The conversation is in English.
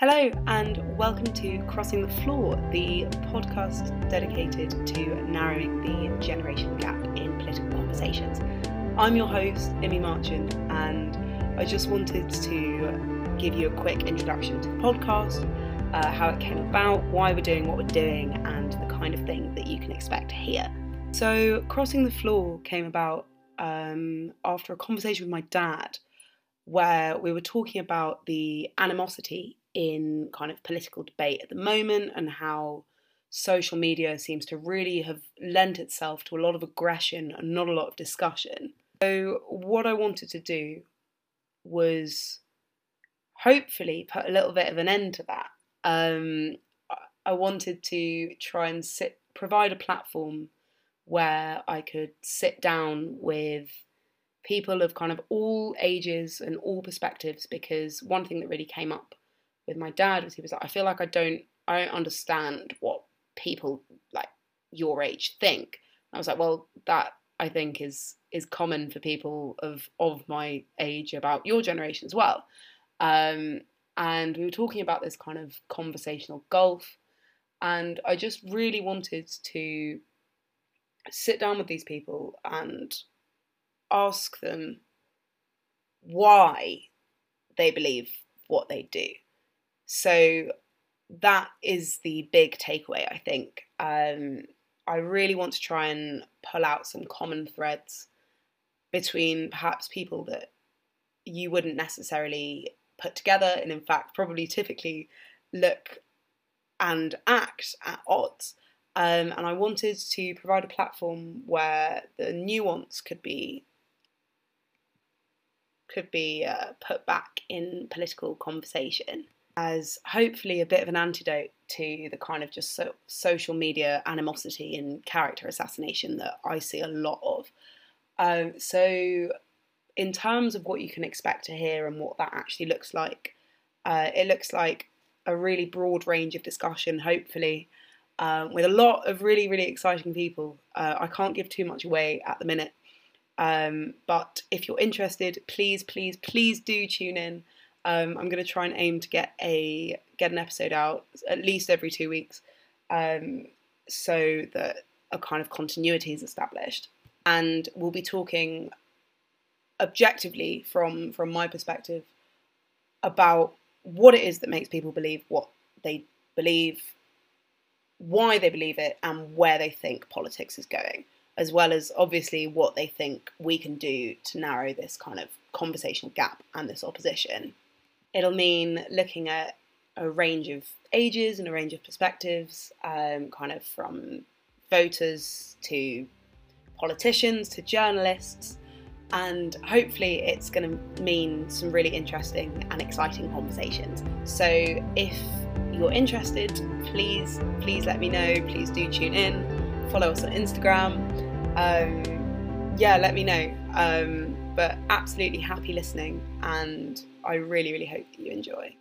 Hello, and welcome to Crossing the Floor, the podcast dedicated to narrowing the generation gap in political conversations. I'm your host, Emmy Marchand, and I just wanted to give you a quick introduction to the podcast, uh, how it came about, why we're doing what we're doing, and the kind of thing that you can expect here. So, Crossing the Floor came about um, after a conversation with my dad where we were talking about the animosity in kind of political debate at the moment and how social media seems to really have lent itself to a lot of aggression and not a lot of discussion. So, what I wanted to do was hopefully put a little bit of an end to that. Um, I wanted to try and sit, provide a platform where I could sit down with people of kind of all ages and all perspectives because one thing that really came up with my dad was he was like I feel like I don't I don't understand what people like your age think. I was like, well, that I think is is common for people of of my age about your generation as well. Um, and we were talking about this kind of conversational gulf, and I just really wanted to sit down with these people and ask them why they believe what they do. So that is the big takeaway, I think. Um, I really want to try and pull out some common threads between perhaps people that you wouldn't necessarily put together, and in fact, probably typically look and act at odds. Um, and I wanted to provide a platform where the nuance could be could be uh, put back in political conversation as hopefully a bit of an antidote to the kind of just so, social media animosity and character assassination that I see a lot of. Um, so, in terms of what you can expect to hear and what that actually looks like, uh, it looks like a really broad range of discussion, hopefully, um, with a lot of really, really exciting people. Uh, I can't give too much away at the minute, um, but if you're interested, please, please, please do tune in. Um, I'm going to try and aim to get a get an episode out at least every two weeks, um, so that a kind of continuity is established. And we'll be talking objectively from from my perspective about what it is that makes people believe what they believe why they believe it and where they think politics is going, as well as obviously what they think we can do to narrow this kind of conversational gap and this opposition. It'll mean looking at a range of ages and a range of perspectives, um, kind of from voters to politicians to journalists, and hopefully it's going to mean some really interesting and exciting conversations. So if you're interested, please, please let me know. Please do tune in. Follow us on Instagram. Um, yeah, let me know. Um, but absolutely happy listening, and I really, really hope that you enjoy.